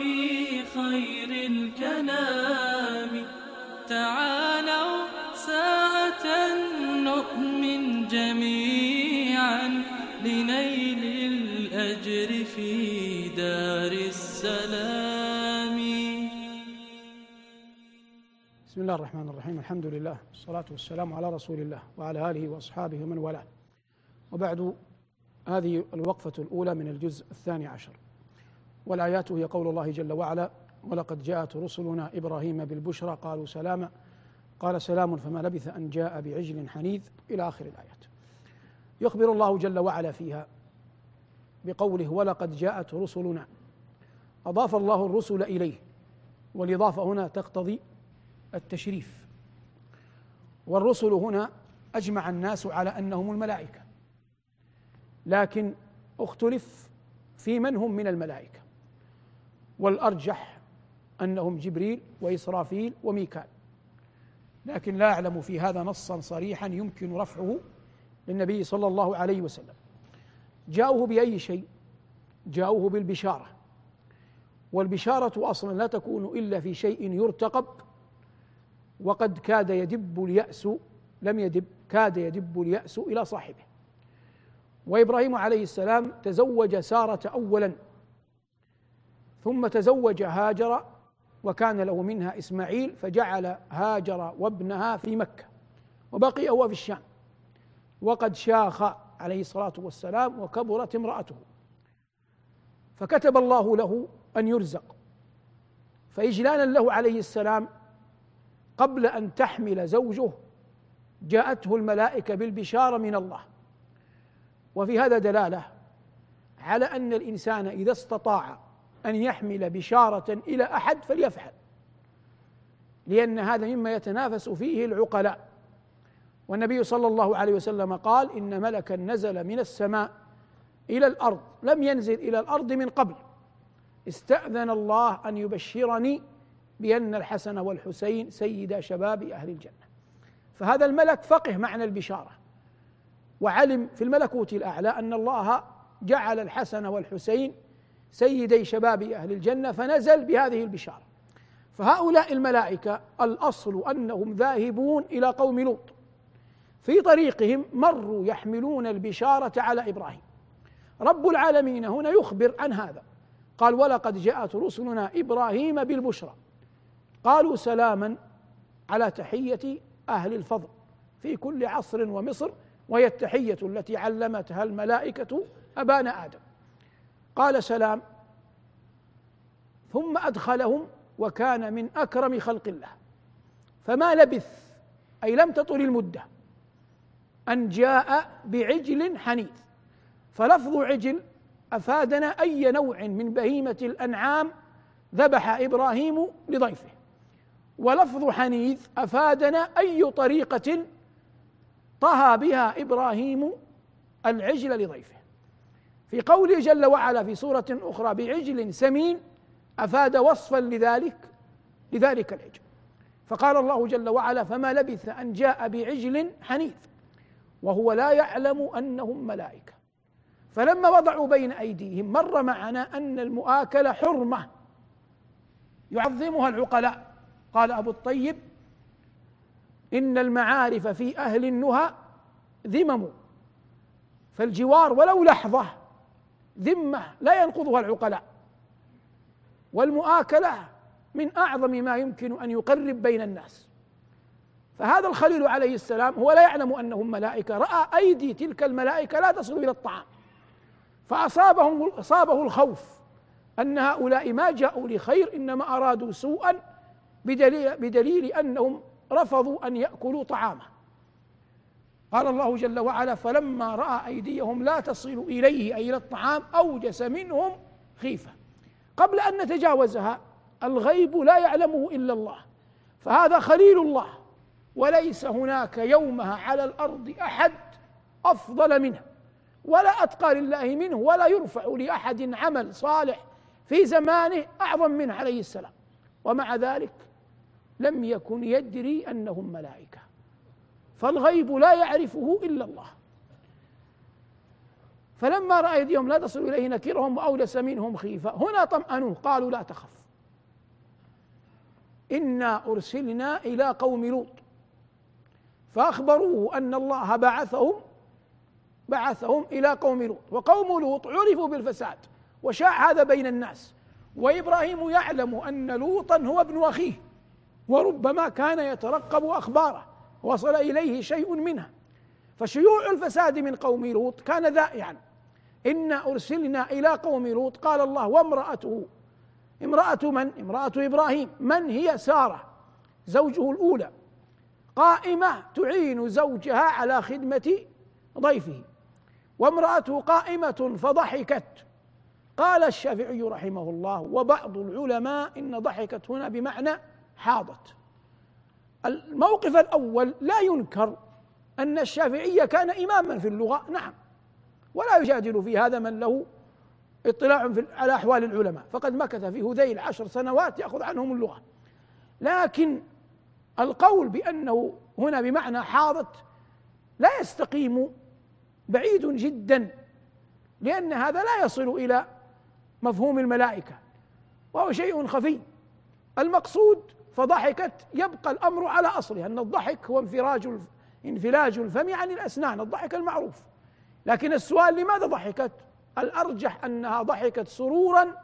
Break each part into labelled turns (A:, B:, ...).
A: في خير الكلام. تعالوا ساعة نؤمن جميعا لنيل الأجر في دار السلام.
B: بسم الله الرحمن الرحيم. الحمد لله والصلاة والسلام على رسول الله وعلى آله وأصحابه ومن والاه. وبعد هذه الوقفة الأولى من الجزء الثاني عشر. والآيات هي قول الله جل وعلا ولقد جاءت رسلنا إبراهيم بالبشرى قالوا سلاما. قال سلام فما لبث أن جاء بعجل حنيذ إلى آخر الآيات. يخبر الله جل وعلا فيها بقوله ولقد جاءت رسلنا. أضاف الله الرسل إليه والإضافة هنا تقتضي التشريف. والرسل هنا أجمع الناس على أنهم الملائكة لكن اختلف في من هم من الملائكة. والأرجح أنهم جبريل وإسرافيل وميكال. لكن لا أعلم في هذا نصا صريحا يمكن رفعه للنبي صلى الله عليه وسلم. جاءوه بأي شيء؟ جاءوه بالبشارة. والبشارة أصلا لا تكون إلا في شيء يرتقب وقد كاد يدب اليأس لم يدب كاد يدب اليأس إلى صاحبه. وإبراهيم عليه السلام تزوج سارة أولا. ثم تزوج هاجر وكان له منها إسماعيل فجعل هاجر وابنها في مكة وبقي هو في الشام. وقد شاخ عليه الصلاة والسلام وكبرت امرأته. فكتب الله له أن يرزق. فإجلالا له عليه السلام قبل أن تحمل زوجه جاءته الملائكة بالبشارة من الله. وفي هذا دلالة على أن الإنسان إذا استطاع أن يحمل بشارة إلى أحد فليفعل لأن هذا مما يتنافس فيه العقلاء. والنبي صلى الله عليه وسلم قال إن ملكا نزل من السماء إلى الأرض لم ينزل إلى الأرض من قبل. استأذن الله أن يبشرني بأن الحسن والحسين سيدا شباب أهل الجنة. فهذا الملك فقه معنى البشارة وعلم في الملكوت الأعلى أن الله جعل الحسن والحسين سيدي شباب أهل الجنة فنزل بهذه البشارة. فهؤلاء الملائكة الأصل أنهم ذاهبون إلى قوم لوط. في طريقهم مروا يحملون البشارة على إبراهيم. رب العالمين هنا يخبر عن هذا. قال ولقد جاءت رسلنا إبراهيم بالبشرى. قالوا سلاما على تحية أهل الفضل في كل عصر ومصر وهي التحية التي علمتها الملائكة أبانا آدم. قال سلام. ثم أدخلهم وكان من أكرم خلق الله. فما لبث أي لم تطل المدة أن جاء بعجل حنيذ. فلفظ عجل أفادنا أي نوع من بهيمة الأنعام ذبح إبراهيم لضيفه. ولفظ حنيذ أفادنا أي طريقة طهى بها إبراهيم العجل لضيفه. في قوله جل وعلا في سورة أخرى بعجل سمين أفاد وصفا لذلك لذلك العجل. فقال الله جل وعلا فما لبث أن جاء بعجل حنيذ وهو لا يعلم أنهم ملائكة. فلما وضعوا بين أيديهم مر معنا أن المؤاكلة حرمة يعظمها العقلاء. قال أبو الطيب إن المعارف في أهل النهى ذمم فالجوار ولو لحظة ذمة لا ينقضها العقلاء. والمؤاكلة من أعظم ما يمكن أن يقرب بين الناس. فهذا الخليل عليه السلام هو لا يعلم أنهم ملائكة رأى أيدي تلك الملائكة لا تصل إلى الطعام. فأصابهم أصابه الخوف أن هؤلاء ما جاءوا لخير إنما أرادوا سوءا بدليل, بدليل أنهم رفضوا أن يأكلوا طعامه. قال الله جل وعلا فلما رأى أيديهم لا تصل إليه أي إلى الطعام أوجس منهم خيفة. قبل أن نتجاوزها الغيب لا يعلمه إلا الله فهذا خليل الله. وليس هناك يومها على الأرض أحد أفضل منه ولا أتقى لله منه ولا يرفع لأحد عمل صالح في زمانه أعظم منه عليه السلام. ومع ذلك لم يكن يدري أنهم ملائكة. فالغيب لا يعرفه إلا الله. فلما رأى ايديهم لا تصل إليه نكرهم واولس منهم خيفة هنا طمأنوه قالوا لا تخف. إنا أرسلنا إلى قوم لوط فأخبروه أن الله بعثهم بعثهم إلى قوم لوط. وقوم لوط عرفوا بالفساد وشاع هذا بين الناس. وإبراهيم يعلم أن لوطا هو ابن أخيه وربما كان يترقب أخباره. وصل إليه شيء منها. فشيوع الفساد من قوم لوط كان ذائعا. انا أرسلنا إلى قوم لوط قال الله وامرأته. امرأة من؟ امرأة إبراهيم. من هي؟ سارة زوجه الأولى. قائمة تعين زوجها على خدمة ضيفه. وامراته قائمة فضحكت. قال الشافعي رحمه الله وبعض العلماء إن ضحكت هنا بمعنى حاضت. الموقف الأول لا ينكر أن الشافعي كان إماما في اللغة نعم. ولا يجادل في هذا من له اطلاع في على أحوال العلماء. فقد مكث في هذيل عشر سنوات يأخذ عنهم اللغة. لكن القول بأنه هنا بمعنى حاضت لا يستقيم بعيد جدا لأن هذا لا يصل إلى مفهوم الملائكة وهو شيء خفي. المقصود فضحكت يبقى الأمر على اصله أن الضحك هو انفراج انفلاج الفم عن الأسنان الضحك المعروف. لكن السؤال لماذا ضحكت؟ الأرجح أنها ضحكت سرورا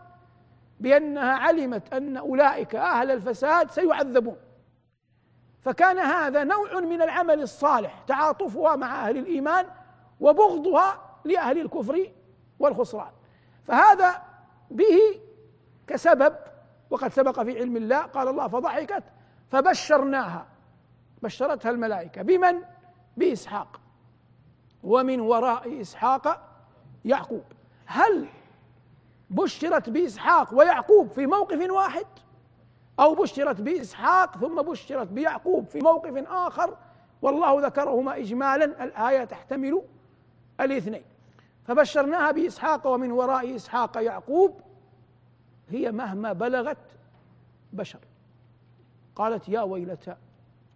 B: بأنها علمت أن أولئك أهل الفساد سيعذبون. فكان هذا نوع من العمل الصالح تعاطفها مع أهل الإيمان وبغضها لأهل الكفر والخسران. فهذا به كسبب وقد سبق في علم الله قال الله فضحكت فبشرناها. بشرتها الملائكة. بمن؟ بإسحاق. ومن وراء إسحاق يعقوب. هل بشرت بإسحاق ويعقوب في موقف واحد؟ أو بشرت بإسحاق ثم بشرت بيعقوب في موقف آخر؟ والله ذكرهما اجمالا الآية تحتمل الاثنين. فبشرناها بإسحاق ومن وراء إسحاق يعقوب هي مهما بلغت بشر. قالت يا ويلتى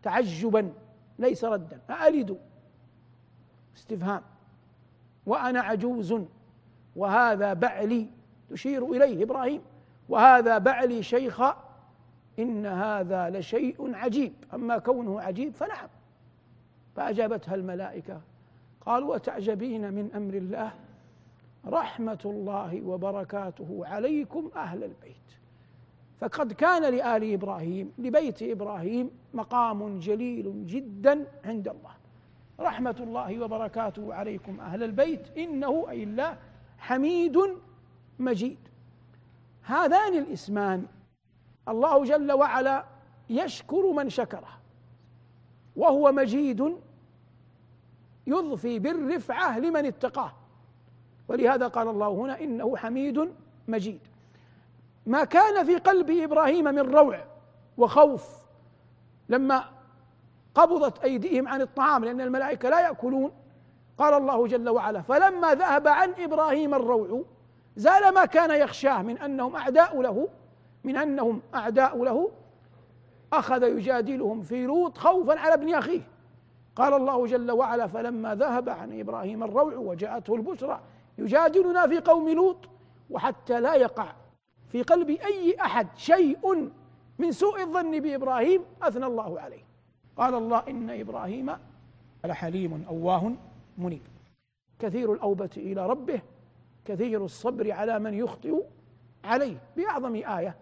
B: تعجبا ليس ردا أألد؟ استفهام. وأنا عجوز وهذا بعلي تشير إليه إبراهيم وهذا بعلي شيخا إن هذا لشيء عجيب. أما كونه عجيب فنعم. فأجابتها الملائكة قالوا وتعجبين من أمر الله؟ رحمة الله وبركاته عليكم أهل البيت. فقد كان لآل إبراهيم لبيت إبراهيم مقام جليل جدا عند الله. رحمة الله وبركاته عليكم أهل البيت. إنه أي الله حميد مجيد. هذان الإسمان الله جل وعلا يشكر من شكره وهو مجيد يضفي بالرفعة لمن اتقاه. ولهذا قال الله هنا إنه حميد مجيد. ما كان في قلب إبراهيم من روع وخوف لما قبضت أيديهم عن الطعام لأن الملائكة لا يأكلون قال الله جل وعلا فلما ذهب عن إبراهيم الروع زال ما كان يخشاه من أنهم أعداء له من أنهم أعداء له أخذ يجادلهم في لوط خوفا على ابن أخيه. قال الله جل وعلا فلما ذهب عن إبراهيم الروع وجاءته البشرى يجادلنا في قوم لوط وحتى لا يقع في قلب أي أحد شيء من سوء الظن بإبراهيم أثنى الله عليه. قال الله إن إبراهيم لحليم أواه منيب. كثير الأوبة إلى ربه كثير الصبر على من يخطئ عليه بأعظم آية.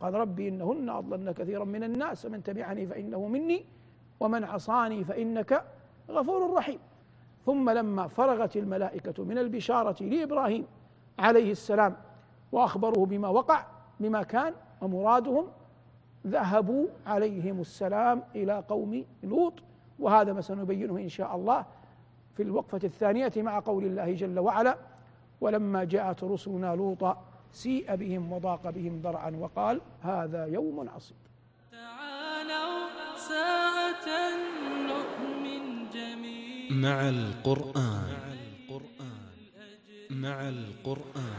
B: قال ربي إنهن اضللن كثيرا من الناس ومن تبعني فإنه مني ومن عصاني فإنك غفور رحيم. ثم لما فرغت الملائكة من البشارة لإبراهيم عليه السلام وأخبروه بما وقع بما كان ومرادهم ذهبوا عليهم السلام إلى قوم لوط. وهذا ما سنبينه إن شاء الله في الوقفة الثانية مع قول الله جل وعلا ولما جاءت رسلنا لوطا سيء بهم وضاق بهم ذرعا وقال هذا يوم عصيب.
A: تعالوا ساعة
C: مع القرآن. مع القرآن.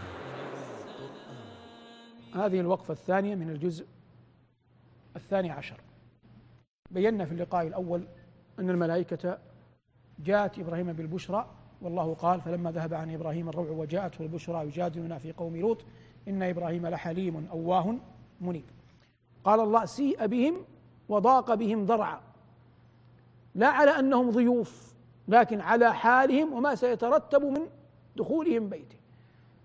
B: هذه الوقفة الثانية من الجزء الثاني عشر. بينا في اللقاء الأول أن الملائكة جاءت إبراهيم بالبشرى والله قال فلما ذهب عن إبراهيم الروع وجاءته البشرى يجادلنا في قوم لوط إن إبراهيم لحليم أواه منيب. قال الله سيء بهم وضاق بهم ذرعا لا على أنهم ضيوف لكن على حالهم وما سيترتب من دخولهم بيته.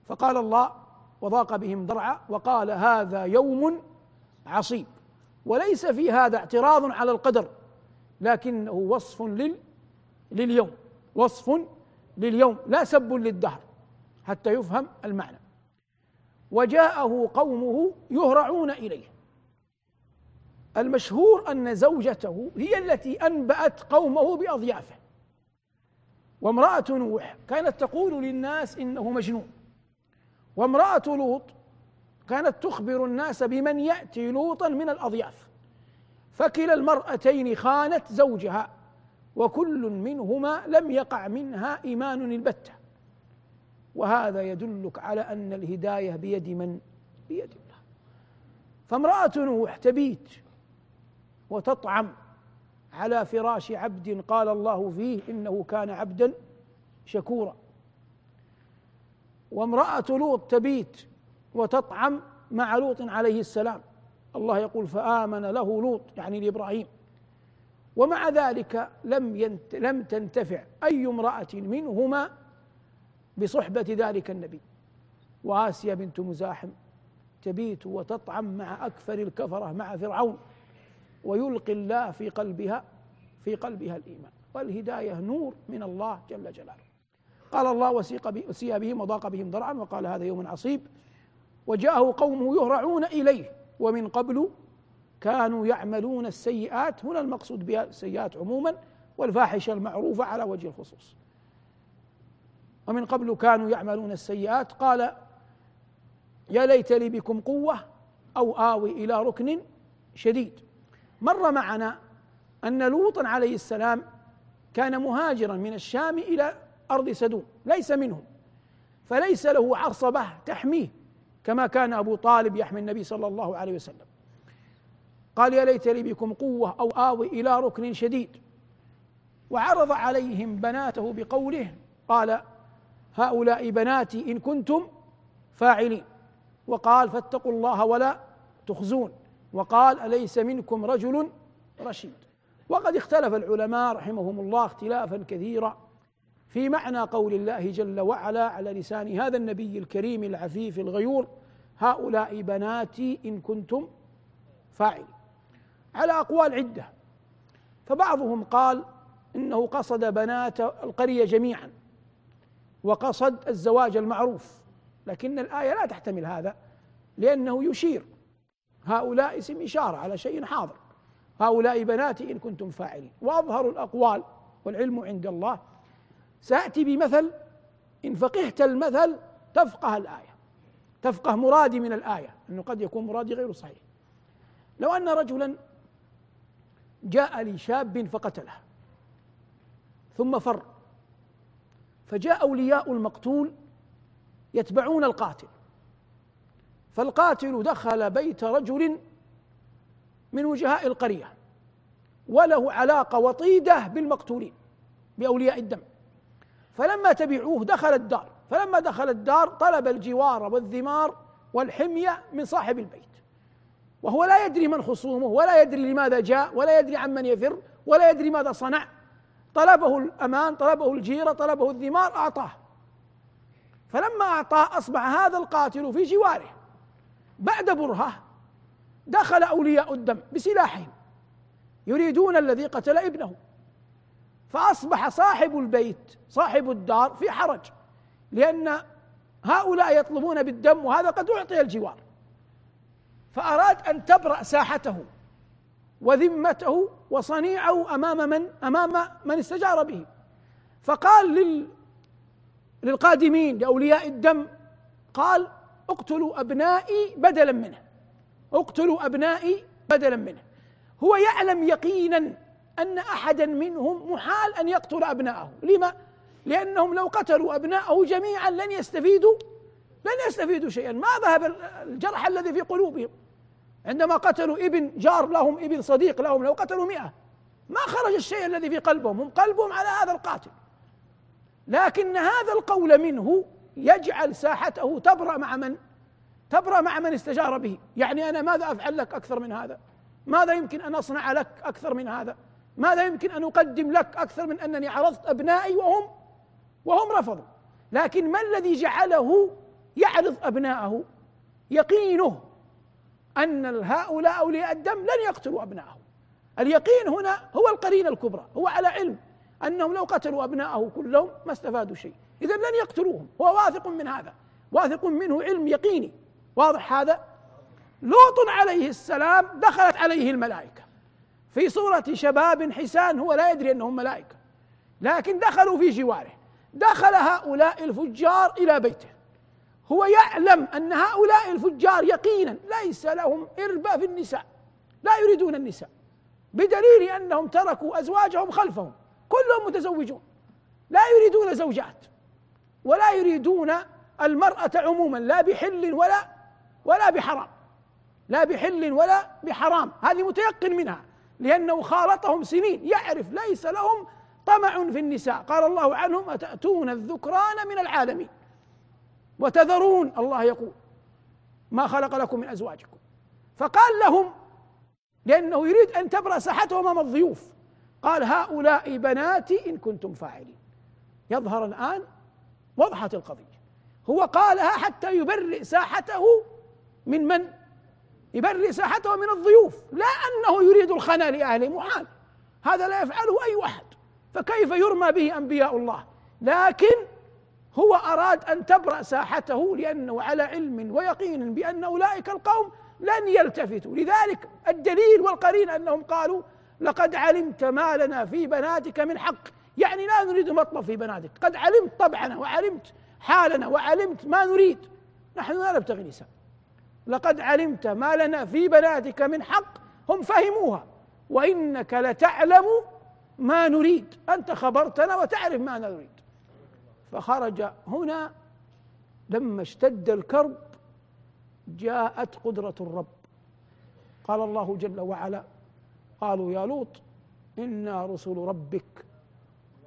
B: فقال الله وضاق بهم ذرعا وقال هذا يوم عصيب وليس في هذا اعتراض على القدر لكنه وصف لل لليوم وصف لليوم لا سب للدهر حتى يفهم المعنى. وجاءه قومه يهرعون إليه. المشهور أن زوجته هي التي أنبأت قومه بأضيافه. وامرأة نوح كانت تقول للناس إنه مجنون. وامرأة لوط كانت تخبر الناس بمن يأتي لوطا من الأضياف. فكلا المرأتين خانت زوجها وكل منهما لم يقع منها إيمان البتة. وهذا يدلك على أن الهداية بيد من؟ بيد الله. فامرأة نوح تبيت وتطعم على فراش عبد قال الله فيه إنه كان عبدا شكورا. وامرأة لوط تبيت وتطعم مع لوط عليه السلام. الله يقول فآمن له لوط يعني لإبراهيم. ومع ذلك لم ينت لم تنتفع أي امرأة منهما بصحبة ذلك النبي. وآسيا بنت مزاحم تبيت وتطعم مع أكثر الكفرة مع فرعون. ويلقي الله في قلبها في قلبها الإيمان. والهداية نور من الله جل جلاله. قال الله وسيق وسيء بهم وضاق بهم ذرعا وقال هذا يوم عصيب. وجاءه قومه يهرعون إليه. ومن قبل كانوا يعملون السيئات. هنا المقصود بها السيئات عموما والفاحشة المعروفة على وجه الخصوص. ومن قبل كانوا يعملون السيئات. قال يا ليت لي بكم قوة أو آوي إلى ركن شديد. مر معنا أن لوطا عليه السلام كان مهاجرا من الشام إلى أرض سدوم ليس منهم فليس له عصبة تحميه كما كان أبو طالب يحمي النبي صلى الله عليه وسلم. قال يا ليت لي بكم قوة أو آوي إلى ركن شديد. وعرض عليهم بناته بقوله قال هؤلاء بناتي إن كنتم فاعلين وقال فاتقوا الله ولا تخزون وقال أليس منكم رجل رشيد؟ وقد اختلف العلماء رحمهم الله اختلافا كثيرا في معنى قول الله جل وعلا على لسان هذا النبي الكريم العفيف الغيور هؤلاء بناتي إن كنتم فاعلين. على أقوال عدة فبعضهم قال إنه قصد بنات القرية جميعا وقصد الزواج المعروف لكن الآية لا تحتمل هذا لأنه يشير هؤلاء اسم إشارة على شيء حاضر. هؤلاء بناتي إن كنتم فاعلين. وأظهر الأقوال والعلم عند الله. سأتي بمثل إن فقهت المثل تفقه الآية. تفقه مرادي من الآية. إنه قد يكون مرادي غير صحيح. لو أن رجلا جاء لشاب فقتله. ثم فر. فجاء أولياء المقتول يتبعون القاتل. فالقاتل دخل بيت رجل من وجهاء القرية وله علاقة وطيدة بالمقتولين بأولياء الدم. فلما تبعوه دخل الدار فلما دخل الدار طلب الجوار والذمار والحمية من صاحب البيت. وهو لا يدري من خصومه ولا يدري لماذا جاء ولا يدري عمن يفر ولا يدري ماذا صنع. طلبه الأمان طلبه الجيرة طلبه الذمار أعطاه. فلما أعطاه أصبح هذا القاتل في جواره. بعد برهة دخل أولياء الدم بسلاحهم يريدون الذي قتل ابنه. فأصبح صاحب البيت صاحب الدار في حرج لأن هؤلاء يطلبون بالدم وهذا قد أعطي الجوار. فأراد أن تبرأ ساحته وذمته وصنيعه أمام من أمام من استجار به. فقال لل للقادمين لأولياء الدم قال اقتلوا أبنائي بدلا منه. اقتلوا أبنائي بدلا منه. هو يعلم يقينا أن أحدا منهم محال أن يقتل أبناءه. لما؟ لأنهم لو قتلوا أبناءه جميعا لن يستفيدوا لن يستفيدوا شيئا. ما ذهب الجرح الذي في قلوبهم؟ عندما قتلوا ابن جار لهم ابن صديق لهم لو قتلوا مئة. ما خرج الشيء الذي في قلبهم. هم قلبهم على هذا القاتل. لكن هذا القول منه يجعل ساحته تبرأ مع من؟ تبرأ مع من استجار به. يعني أنا ماذا أفعل لك أكثر من هذا؟ ماذا يمكن أن أصنع لك أكثر من هذا؟ ماذا يمكن أن أقدم لك أكثر من أنني عرضت أبنائي وهم؟ وهم رفضوا. لكن ما الذي جعله يعرض أبناءه؟ يقينه أن هؤلاء أولياء الدم لن يقتلوا أبناءه. اليقين هنا هو القرينة الكبرى هو على علم. أنهم لو قتلوا أبناءه كلهم ما استفادوا شيء. إذا لن يقتلوهم. هو واثق من هذا. واثق منه علم يقيني. واضح هذا؟ لوط عليه السلام دخلت عليه الملائكة. في صورة شباب حسان هو لا يدري أنهم ملائكة. لكن دخلوا في جواره. دخل هؤلاء الفجار إلى بيته. هو يعلم أن هؤلاء الفجار يقينا ليس لهم إربة في النساء. لا يريدون النساء. بدليل أنهم تركوا أزواجهم خلفهم. كلهم متزوجون. لا يريدون زوجات ولا يريدون المرأة عموما لا بحل ولا ولا بحرام. لا بحل ولا بحرام. هذه متيقن منها لأنه خالطهم سنين. يعرف ليس لهم طمع في النساء. قال الله عنهم أتأتون الذكران من العالمين؟ وتذرون الله يقول ما خلق لكم من أزواجكم. فقال لهم لأنه يريد أن تبرأ ساحته أمام الضيوف. قال هؤلاء بناتي إن كنتم فاعلين. يظهر الآن وضحت القضية. هو قالها حتى يبرئ ساحته من من؟ يبرئ ساحته من الضيوف. لا أنه يريد الخنا لأهله محال. هذا لا يفعله أي واحد فكيف يرمى به أنبياء الله؟ لكن هو أراد أن تبرأ ساحته لأنه على علم ويقين بأن أولئك القوم لن يلتفتوا. لذلك الدليل والقرين أنهم قالوا لقد علمت ما لنا في بناتك من حق. يعني لا نريد مطلب في بناتك. قد علمت طبعنا وعلمت حالنا وعلمت ما نريد. نحن لا نبتغي نساء. لقد علمت ما لنا في بناتك من حق. هم فهموها. وإنك لتعلم ما نريد. أنت خبرتنا وتعرف ما نريد. فخرج هنا لما اشتد الكرب جاءت قدرة الرب. قال الله جل وعلا قالوا يا لوط إنا رسل ربك.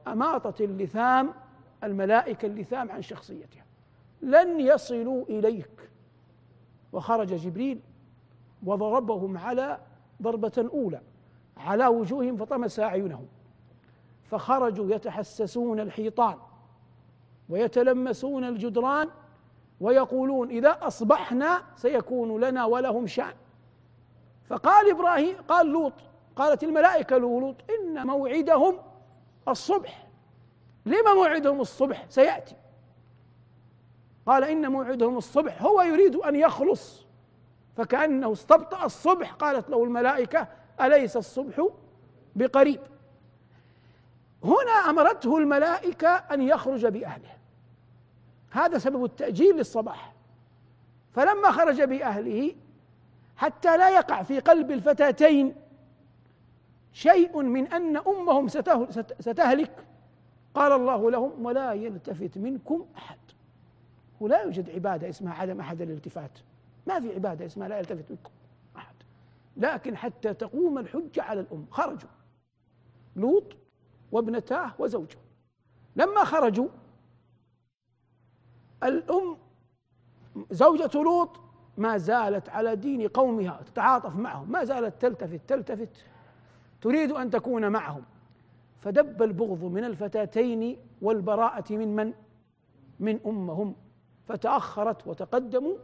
B: أماطت اللثام الملائكة اللثام عن شخصيتها. لن يصلوا إليك. وخرج جبريل وضربهم على ضربة أولى على وجوههم فطمس أعينهم. فخرجوا يتحسسون الحيطان ويتلمسون الجدران ويقولون إذا أصبحنا سيكون لنا ولهم شأن. فقال إبراهيم قال لوط قالت الملائكة لوط إن موعدهم الصبح. لما موعدهم الصبح؟ سيأتي. قال إن موعدهم الصبح. هو يريد أن يخلص. فكأنه استبطأ الصبح. قالت له الملائكة أليس الصبح بقريب؟ هنا أمرته الملائكة أن يخرج بأهله. هذا سبب التأجيل للصباح. فلما خرج بأهله حتى لا يقع في قلب الفتاتين شيء من أن أمهم ستهلك. قال الله لهم ولا يلتفت منكم أحد. ولا يوجد عبادة اسمها عدم أحد الالتفات ما في عبادة اسمها لا يلتفت منكم أحد. لكن حتى تقوم الحجة على الأم. خرجوا. لوط وابنتاه وزوجه. لما خرجوا الأم زوجة لوط ما زالت على دين قومها تتعاطف معهم. ما زالت تلتفت تلتفت. تريد أن تكون معهم. فدب البغض من الفتاتين والبراءة من من؟ من أمهم. فتأخرت وتقدموا.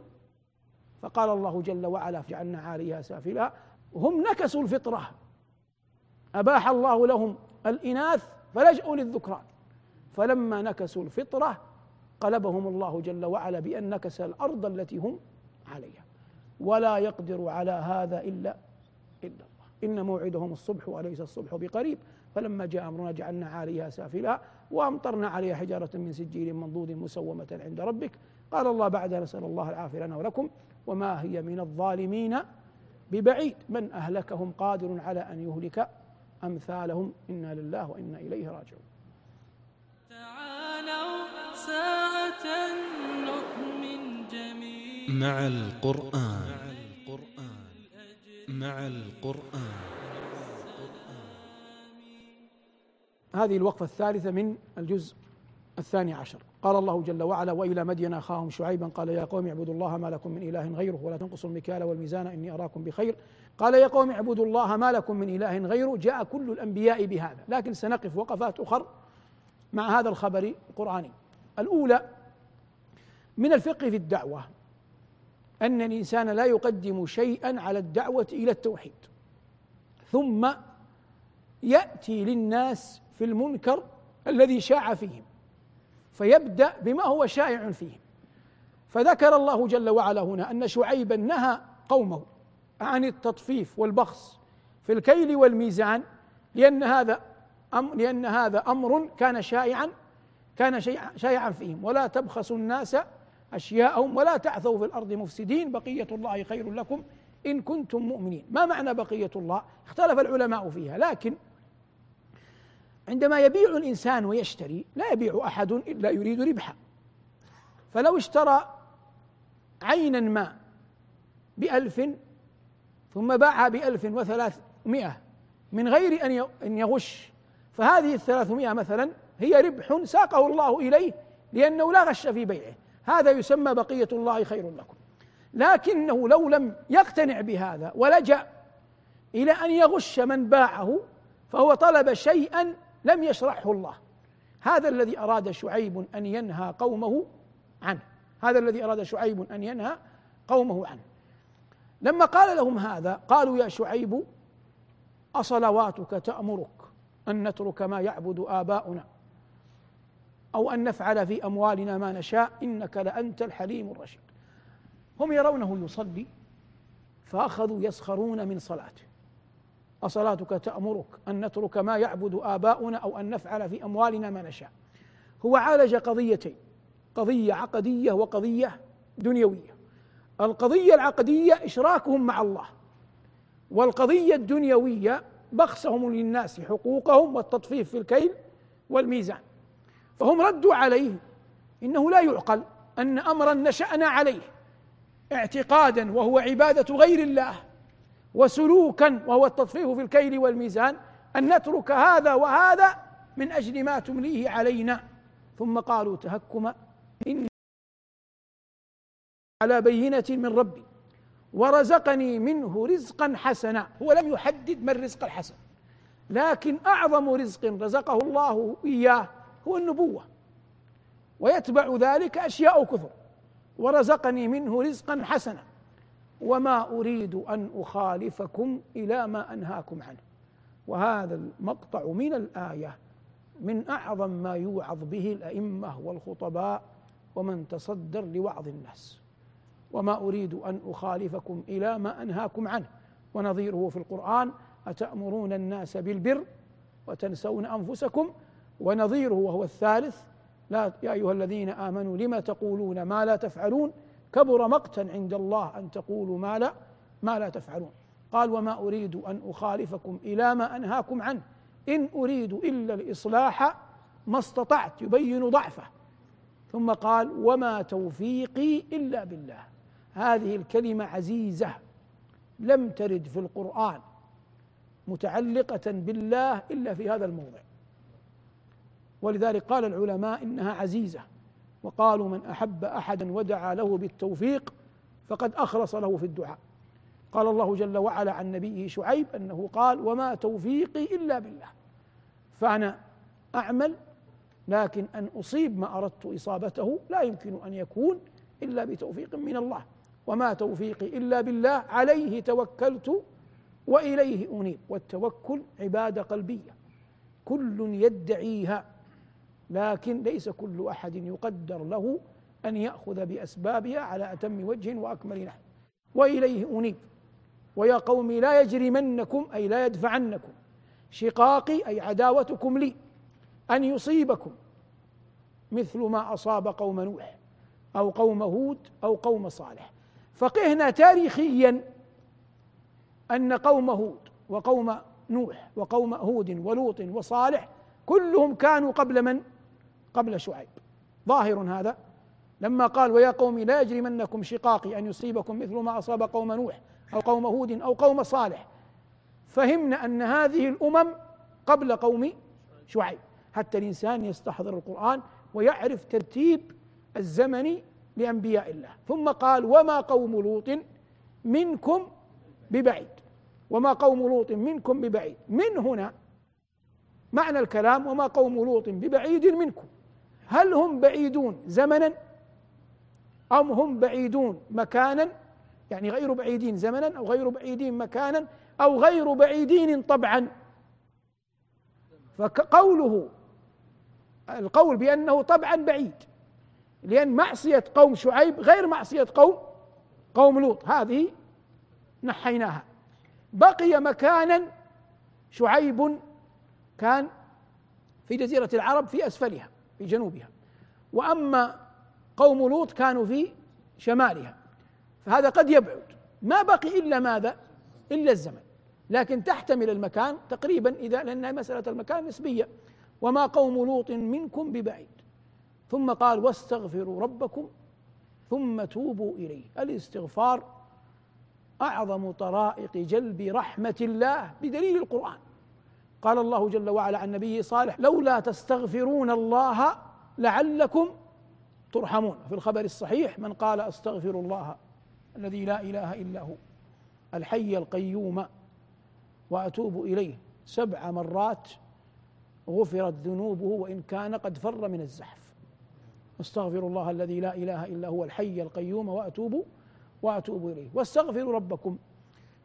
B: فقال الله جل وعلا جعلنا عاليها سافلها. هم نكسوا الفطرة. أباح الله لهم الإناث فلجأوا للذكران. فلما نكسوا الفطرة قلبهم الله جل وعلا بأن نكس الأرض التي هم عليها. ولا يقدر على هذا إلا إن موعدهم الصبح وليس الصبح بقريب. فلما جاء أمرنا جعلنا عاليها سافلها وأمطرنا عليها حجارة من سجيل منضود مسومة عند ربك. قال الله بعدها نسأل الله العافية لنا ولكم وما هي من الظالمين ببعيد. من أهلكهم قادر على أن يهلك أمثالهم؟ إنا لله وإنا إليه راجعون.
A: تعالوا ساعة نؤمن جميعا.
C: مع القرآن. مع القرآن.
B: هذه الوقفة الثالثة من الجزء الثاني عشر. قال الله جل وعلا وإلى مدين أخاهم شعيبا؟ قال يا قوم اعبدوا الله ما لكم من إله غيره ولا تنقصوا المكيال والميزان إني أراكم بخير. قال يا قوم اعبدوا الله ما لكم من إله غيره. جاء كل الأنبياء بهذا. لكن سنقف وقفات أخر مع هذا الخبر القرآني. الأولى من الفقه في الدعوة. أن الإنسان لا يقدم شيئا على الدعوة إلى التوحيد. ثم يأتي للناس في المنكر الذي شاع فيهم فيبدأ بما هو شائع فيهم. فذكر الله جل وعلا هنا أن شعيبا نهى قومه عن التطفيف والبخس في الكيل والميزان لأن هذا أم لأن هذا أمر كان شائعا كان شائعا فيهم. ولا تبخسوا الناس أشياءهم ولا تعثوا في الأرض مفسدين. بقية الله خير لكم إن كنتم مؤمنين. ما معنى بقية الله؟ اختلف العلماء فيها. لكن عندما يبيع الإنسان ويشتري لا يبيع أحد إلا يريد ربحا فلو اشترى عينا ما بألف ثم باعها بألف وثلاثمائة من غير أن يغش فهذه الثلاثمائة مثلا هي ربح ساقه الله إليه لأنه لا غش في بيعه. هذا يسمى بقية الله خير لكم. لكنه لو لم يقتنع بهذا ولجأ إلى أن يغش من باعه فهو طلب شيئا لم يشرحه الله. هذا الذي أراد شعيب أن ينهى قومه عنه. هذا الذي أراد شعيب أن ينهى قومه عنه. لما قال لهم هذا قالوا يا شعيب أصلواتك تأمرك أن نترك ما يعبد آباؤنا؟ أو أن نفعل في أموالنا ما نشاء إنك لأنت الحليم الرشيد. هم يرونه يصلي فأخذوا يسخرون من صلاته. أصلاتك تأمرك أن نترك ما يعبد آباؤنا أو أن نفعل في أموالنا ما نشاء. هو عالج قضيتين قضية عقدية وقضية دنيوية. القضية العقدية إشراكهم مع الله والقضية الدنيوية بخسهم للناس حقوقهم والتطفيف في الكيل والميزان. فهم ردوا عليه. إنه لا يعقل أن أمرا نشأنا عليه. اعتقادا وهو عبادة غير الله. وسلوكا وهو التطفيف في الكيل والميزان. أن نترك هذا وهذا من أجل ما تمليه علينا. ثم قالوا تهكما إن على بينة من ربي. ورزقني منه رزقا حسنا. هو لم يحدد ما الرزق الحسن. لكن أعظم رزق رزقه الله إياه. هو النبوة. ويتبع ذلك أشياء كثر. ورزقني منه رزقا حسنا. وما أريد أن أخالفكم إلى ما أنهاكم عنه. وهذا المقطع من الآية من أعظم ما يوعظ به الأئمة والخطباء ومن تصدر لوعظ الناس. وما أريد أن أخالفكم إلى ما أنهاكم عنه. ونظيره في القرآن أتأمرون الناس بالبر وتنسون أنفسكم ونظيره وهو الثالث لا يا أيها الذين آمنوا لم تقولون ما لا تفعلون؟ كبر مقتا عند الله أن تقولوا ما لا ما لا تفعلون. قال وما أريد أن أخالفكم إلى ما أنهاكم عنه. إن أريد إلا الإصلاح ما استطعت يبين ضعفه. ثم قال وما توفيقي إلا بالله. هذه الكلمة عزيزة لم ترد في القرآن متعلقة بالله إلا في هذا الموضع. ولذلك قال العلماء إنها عزيزة. وقالوا من أحب أحدا ودعا له بالتوفيق فقد أخلص له في الدعاء. قال الله جل وعلا عن نبيه شعيب أنه قال وما توفيقي إلا بالله. فأنا أعمل لكن أن أصيب ما أردت إصابته لا يمكن أن يكون إلا بتوفيق من الله. وما توفيقي إلا بالله عليه توكلت وإليه أنيب. والتوكل عباده قلبية كل يدعيها لكن ليس كل أحد يقدر له أن يأخذ بأسبابها على أتم وجه وأكمل نحو. وإليه أنيب. ويا قوم لا يجرمنكم أي لا يدفعنكم. شقاقي أي عداوتكم لي. أن يصيبكم. مثل ما أصاب قوم نوح أو قوم هود أو قوم صالح. فقهنا تاريخيا أن قوم هود وقوم نوح وقوم هود ولوط وصالح كلهم كانوا قبل من؟ قبل شعيب. ظاهر هذا لما قال ويا قوم لا يجرمنكم شقاقي أن يصيبكم مثل ما أصاب قوم نوح أو قوم هود أو قوم صالح. فهمنا أن هذه الأمم قبل قوم شعيب. حتى الإنسان يستحضر القرآن ويعرف ترتيب الزمن لأنبياء الله. ثم قال وما قوم لوط منكم ببعيد. وما قوم لوط منكم ببعيد. من هنا معنى الكلام وما قوم لوط ببعيد منكم. هل هم بعيدون زمنا أم هم بعيدون مكانا؟ يعني غير بعيدين زمنا أو غير بعيدين مكانا أو غير بعيدين طبعا. فقوله القول بأنه طبعا بعيد لأن معصية قوم شعيب غير معصية قوم قوم لوط هذه نحيناها. بقي مكانا شعيب كان في جزيرة العرب في أسفلها. في جنوبها. وأما قوم لوط كانوا في شمالها. فهذا قد يبعد. ما بقي إلا ماذا؟ إلا الزمن. لكن تحتمل المكان تقريبا إذا لأن مسألة المكان نسبية. وما قوم لوط منكم ببعيد. ثم قال واستغفروا ربكم ثم توبوا إليه. الاستغفار أعظم طرائق جلب رحمة الله بدليل القرآن. قال الله جل وعلا عن نبيه صالح لولا تستغفرون الله لعلكم ترحمون. في الخبر الصحيح من قال أستغفر الله الذي لا إله إلا هو الحي القيوم وأتوب إليه. سبع مرات غفرت ذنوبه وإن كان قد فر من الزحف. أستغفر الله الذي لا إله إلا هو الحي القيوم وأتوب وأتوب إليه. واستغفروا ربكم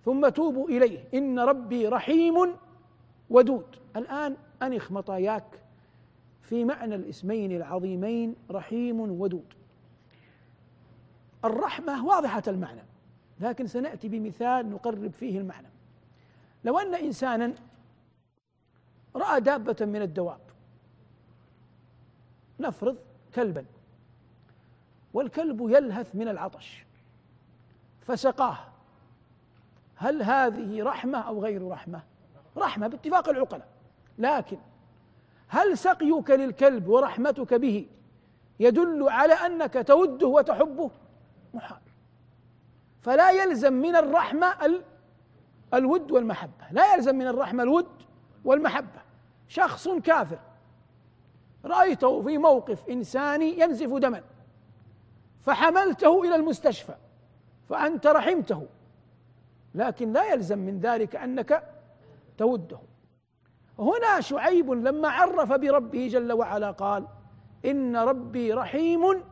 B: ثم توبوا إليه. إن ربي رحيم ودود. الآن أنخ مطاياك في معنى الاسمين العظيمين رحيم ودود. الرحمة واضحة المعنى لكن سنأتي بمثال نقرب فيه المعنى. لو أن إنسانا رأى دابة من الدواب نفرض كلبا والكلب يلهث من العطش فسقاه هل هذه رحمة أو غير رحمة؟ رحمة باتفاق العقلاء. لكن هل سقيك للكلب ورحمتك به يدل على أنك توده وتحبه محال. فلا يلزم من الرحمة الود والمحبة. لا يلزم من الرحمة الود والمحبة. شخص كافر. رأيته في موقف إنساني ينزف دما. فحملته إلى المستشفى. فأنت رحمته. لكن لا يلزم من ذلك أنك توده هنا شعيب لما عرف بربه جل وعلا قال إن ربي رحيم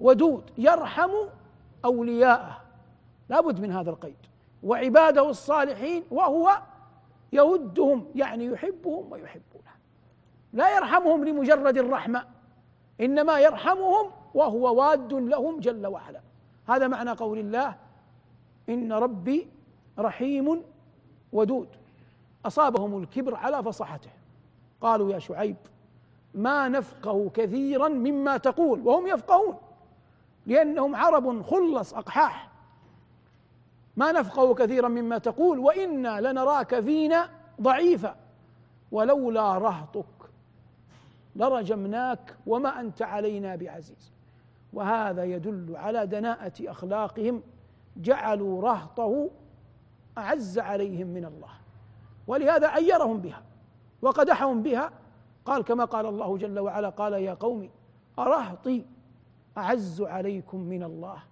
B: ودود يرحم أولياءه. لابد من هذا القيد. وعباده الصالحين وهو يودهم يعني يحبهم ويحبونه. لا يرحمهم لمجرد الرحمة إنما يرحمهم وهو واد لهم جل وعلا. هذا معنى قول الله إن ربي رحيم ودود. أصابهم الكبر على فصحته قالوا يا شعيب ما نفقه كثيرا مما تقول. وهم يفقهون لأنهم عرب خلص أقحاح. ما نفقه كثيرا مما تقول وإنا لنراك فينا ضعيفا. ولولا رهطك لرجمناك وما أنت علينا بعزيز. وهذا يدل على دناءة أخلاقهم. جعلوا رهطه أعز عليهم من الله. ولهذا عيرهم بها وقدحهم بها. قال كما قال الله جل وعلا قال يا قوم أرهطي أعز عليكم من الله.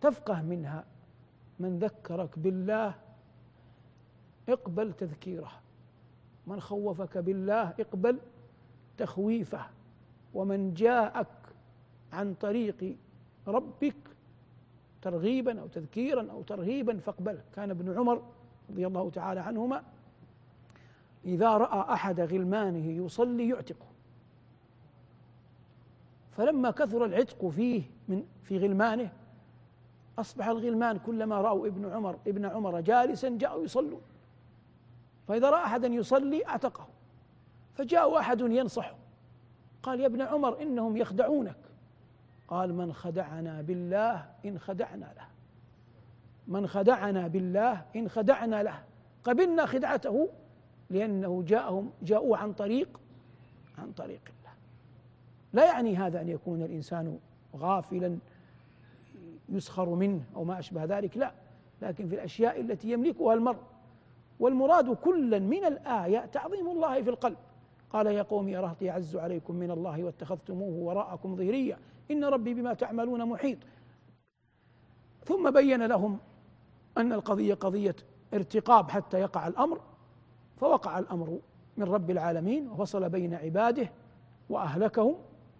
B: تفقه منها من ذكرك بالله اقبل تذكيره. من خوفك بالله اقبل تخويفه. ومن جاءك عن طريق ربك ترغيبا أو تذكيرا أو ترهيبا فاقبله. كان ابن عمر رضي الله تعالى عنهما إذا رأى أحد غلمانه يصلي يعتقه. فلما كثر العتق فيه من في غلمانه أصبح الغلمان كلما رأوا ابن عمر ابن عمر جالسا جاءوا يصلون. فإذا رأى أحدا يصلي أعتقه. فجاء أحد ينصحه. قال يا ابن عمر إنهم يخدعونك. قال من خدعنا بالله إن خدعنا له. من خدعنا بالله إن خدعنا له. قبلنا خدعته؟ لأنه جاءهم جاءوا عن طريق عن طريق الله. لا يعني هذا أن يكون الإنسان غافلا يسخر منه أو ما أشبه ذلك لا. لكن في الأشياء التي يملكها المرء. والمراد كلا من الآية تعظيم الله في القلب. قال يا قوم أرهطي أعز عليكم من الله واتخذتموه وراءكم ظهريا إن ربي بما تعملون محيط. ثم بين لهم أن القضية قضية ارتقاب حتى يقع الأمر. فوقع الأمر من رب العالمين وفصل بين عباده وأهلكهم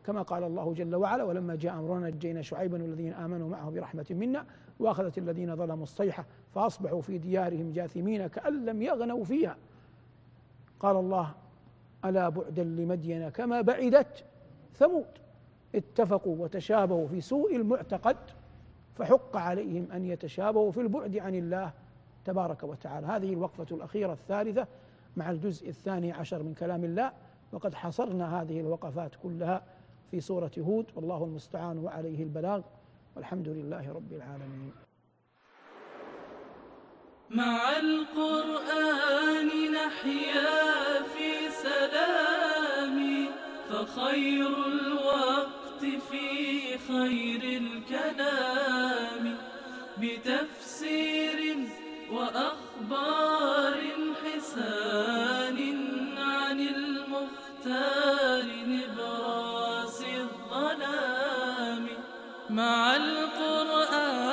B: كما قال الله جل وعلا ولما جاء أمرنا نجينا شعيبا والذين آمنوا معه برحمة منا وأخذت الذين ظلموا الصيحة فأصبحوا في ديارهم جاثمين كأن لم يغنوا فيها. قال الله ألا بعدا لمدين كما بعدت ثمود؟ اتفقوا وتشابهوا في سوء المعتقد فحق عليهم أن يتشابهوا في البعد عن الله تبارك وتعالى. هذه الوقفة الأخيرة الثالثة مع الجزء الثاني عشر من كلام الله وقد حصرنا هذه الوقفات كلها في سورة هود والله المستعان وعليه البلاغ والحمد لله رب العالمين.
A: مع القرآن نحيا في سلام فخير الوقت في خير الكلام. بتفسير وأخبار عن المختار نبراس الظلام. مع القرآن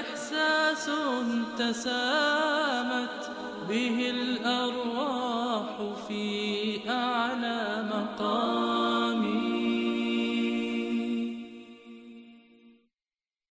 A: إحساس تسامت به الأرواح في أعلى